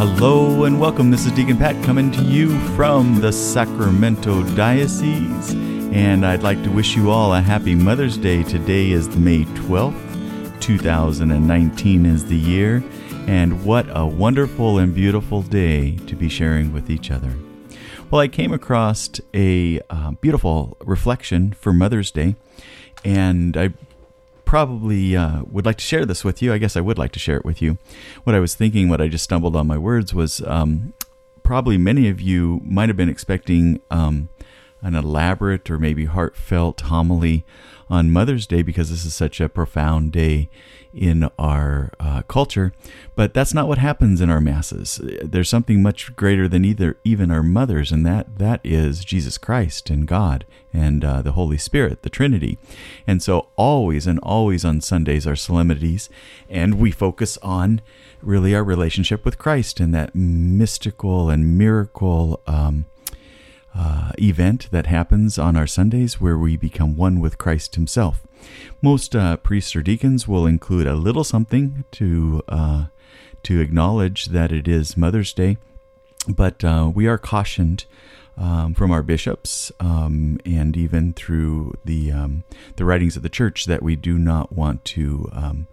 Hello and welcome. This is Deacon Pat coming to you from the Sacramento Diocese. And I'd like to wish you all a happy Mother's Day. Today is May 12th, 2019 is the year. And what a wonderful and beautiful day to be sharing with each other. Well, I came across a uh, beautiful reflection for Mother's Day, and I probably uh, would like to share this with you. I guess I would like to share it with you. What I was thinking, what I just stumbled on my words, was um, probably many of you might have been expecting um, an elaborate or maybe heartfelt homily on Mother's Day because this is such a profound day in our uh, culture. But that's not what happens in our masses. There's something much greater than either even our mothers, and that that is Jesus Christ and God and uh, the Holy Spirit, the Trinity. And so always and always on Sundays are solemnities, and we focus on really our relationship with Christ and that mystical and miracle. Um, uh, event that happens on our Sundays where we become one with Christ Himself. Most uh, priests or deacons will include a little something to uh, to acknowledge that it is Mother's Day, but uh, we are cautioned um, from our bishops um, and even through the um, the writings of the Church that we do not want to um,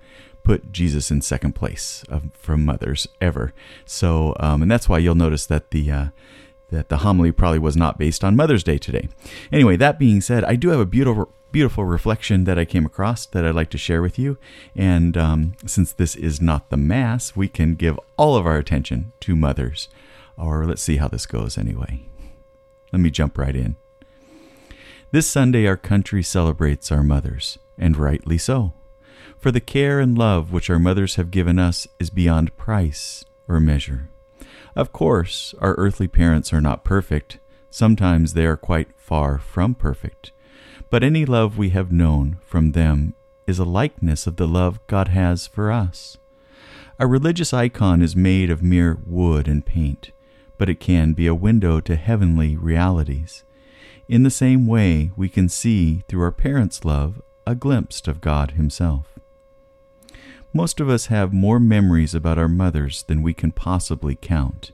put Jesus in second place of, from mothers ever. So, um, and that's why you'll notice that the uh, that the homily probably was not based on Mother's Day today. Anyway, that being said, I do have a beautiful beautiful reflection that I came across that I'd like to share with you. And um, since this is not the Mass, we can give all of our attention to mothers. Or let's see how this goes anyway. Let me jump right in. This Sunday, our country celebrates our mothers, and rightly so. For the care and love which our mothers have given us is beyond price or measure. Of course, our earthly parents are not perfect. Sometimes they are quite far from perfect. But any love we have known from them is a likeness of the love God has for us. A religious icon is made of mere wood and paint, but it can be a window to heavenly realities. In the same way, we can see through our parents' love a glimpse of God Himself. Most of us have more memories about our mothers than we can possibly count.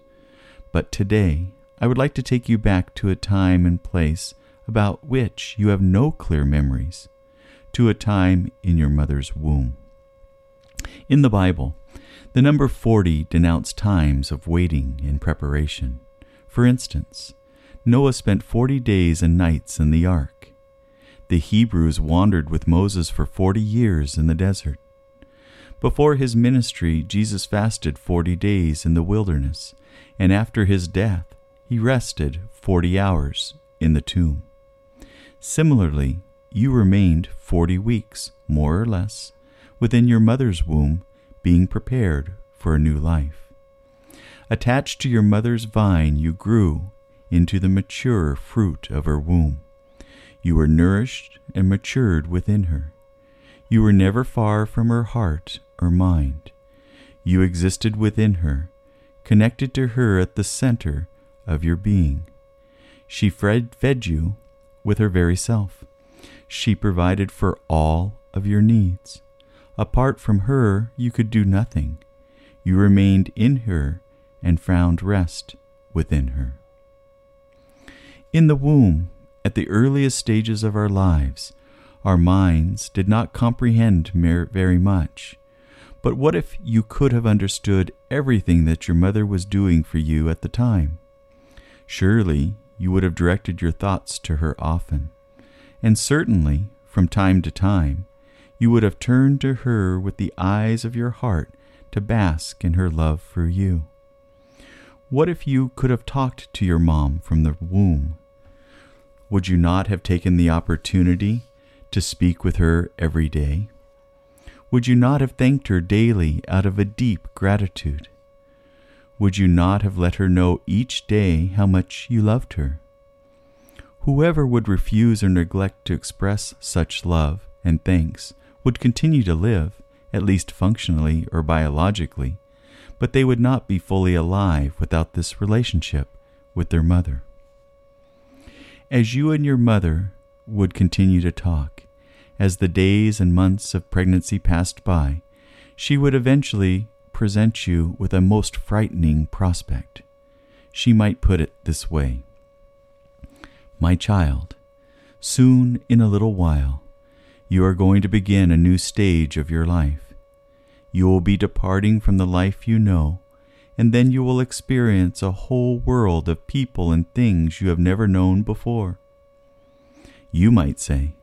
But today, I would like to take you back to a time and place about which you have no clear memories, to a time in your mother's womb. In the Bible, the number 40 denounced times of waiting and preparation. For instance, Noah spent 40 days and nights in the ark. The Hebrews wandered with Moses for 40 years in the desert. Before his ministry, Jesus fasted 40 days in the wilderness, and after his death, he rested 40 hours in the tomb. Similarly, you remained 40 weeks, more or less, within your mother's womb, being prepared for a new life. Attached to your mother's vine, you grew into the mature fruit of her womb. You were nourished and matured within her. You were never far from her heart or mind. You existed within her, connected to her at the center of your being. She fed, fed you with her very self. She provided for all of your needs. Apart from her, you could do nothing. You remained in her and found rest within her. In the womb, at the earliest stages of our lives, our minds did not comprehend very much. But what if you could have understood everything that your mother was doing for you at the time? Surely you would have directed your thoughts to her often, and certainly, from time to time, you would have turned to her with the eyes of your heart to bask in her love for you. What if you could have talked to your mom from the womb? Would you not have taken the opportunity to speak with her every day? Would you not have thanked her daily out of a deep gratitude? Would you not have let her know each day how much you loved her? Whoever would refuse or neglect to express such love and thanks would continue to live, at least functionally or biologically, but they would not be fully alive without this relationship with their mother. As you and your mother would continue to talk, as the days and months of pregnancy passed by, she would eventually present you with a most frightening prospect. She might put it this way My child, soon in a little while, you are going to begin a new stage of your life. You will be departing from the life you know, and then you will experience a whole world of people and things you have never known before. You might say,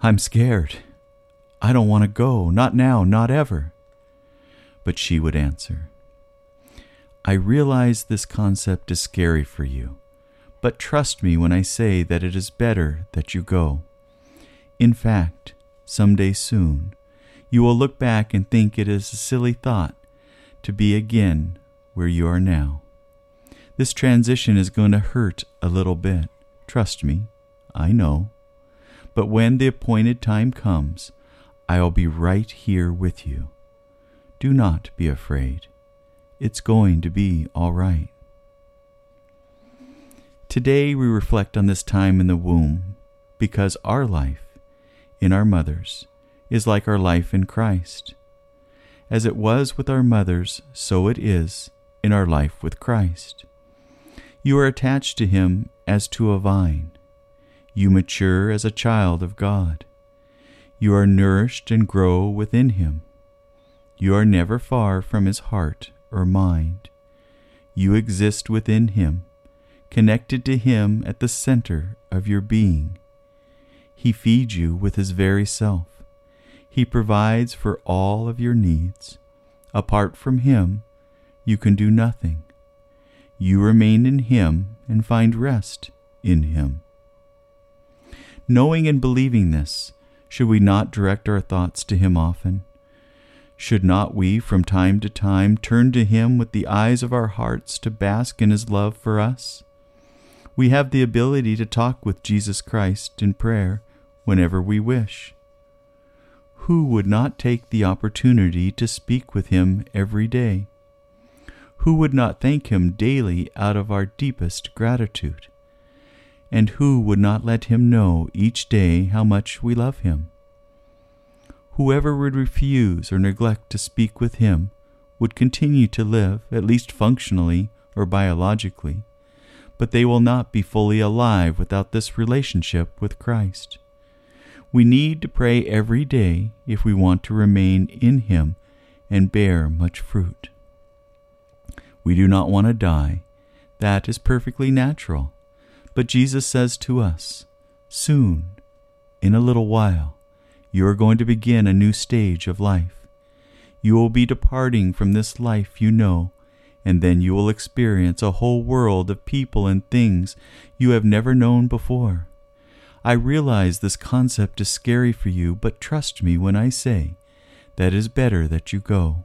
I'm scared. I don't want to go, not now, not ever. But she would answer, I realize this concept is scary for you, but trust me when I say that it is better that you go. In fact, some day soon, you will look back and think it is a silly thought to be again where you are now. This transition is going to hurt a little bit. Trust me, I know. But when the appointed time comes, I will be right here with you. Do not be afraid. It's going to be all right. Today we reflect on this time in the womb because our life in our mothers is like our life in Christ. As it was with our mothers, so it is in our life with Christ. You are attached to Him as to a vine. You mature as a child of God. You are nourished and grow within Him. You are never far from His heart or mind. You exist within Him, connected to Him at the center of your being. He feeds you with His very self. He provides for all of your needs. Apart from Him, you can do nothing. You remain in Him and find rest in Him. Knowing and believing this, should we not direct our thoughts to Him often? Should not we from time to time turn to Him with the eyes of our hearts to bask in His love for us? We have the ability to talk with Jesus Christ in prayer whenever we wish. Who would not take the opportunity to speak with Him every day? Who would not thank Him daily out of our deepest gratitude? And who would not let him know each day how much we love him? Whoever would refuse or neglect to speak with him would continue to live, at least functionally or biologically, but they will not be fully alive without this relationship with Christ. We need to pray every day if we want to remain in Him and bear much fruit. We do not want to die. That is perfectly natural. But Jesus says to us, Soon, in a little while, you are going to begin a new stage of life. You will be departing from this life you know, and then you will experience a whole world of people and things you have never known before. I realize this concept is scary for you, but trust me when I say that it is better that you go.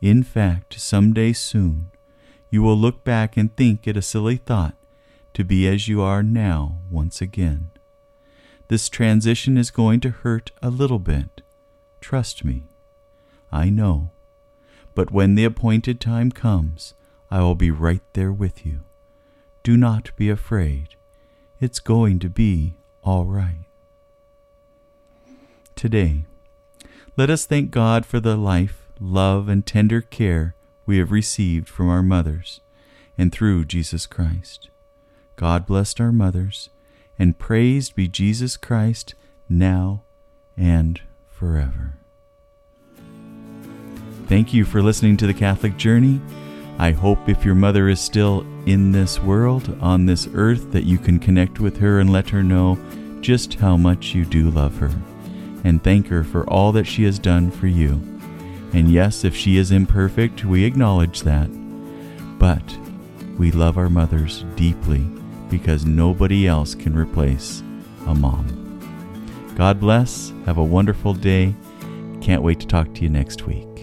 In fact, some day soon, you will look back and think it a silly thought to be as you are now once again. This transition is going to hurt a little bit. Trust me. I know. But when the appointed time comes, I will be right there with you. Do not be afraid. It's going to be all right. Today, let us thank God for the life, love, and tender care we have received from our mothers and through Jesus Christ. God blessed our mothers, and praised be Jesus Christ now and forever. Thank you for listening to the Catholic Journey. I hope if your mother is still in this world, on this earth, that you can connect with her and let her know just how much you do love her, and thank her for all that she has done for you. And yes, if she is imperfect, we acknowledge that. But we love our mothers deeply because nobody else can replace a mom. God bless. Have a wonderful day. Can't wait to talk to you next week.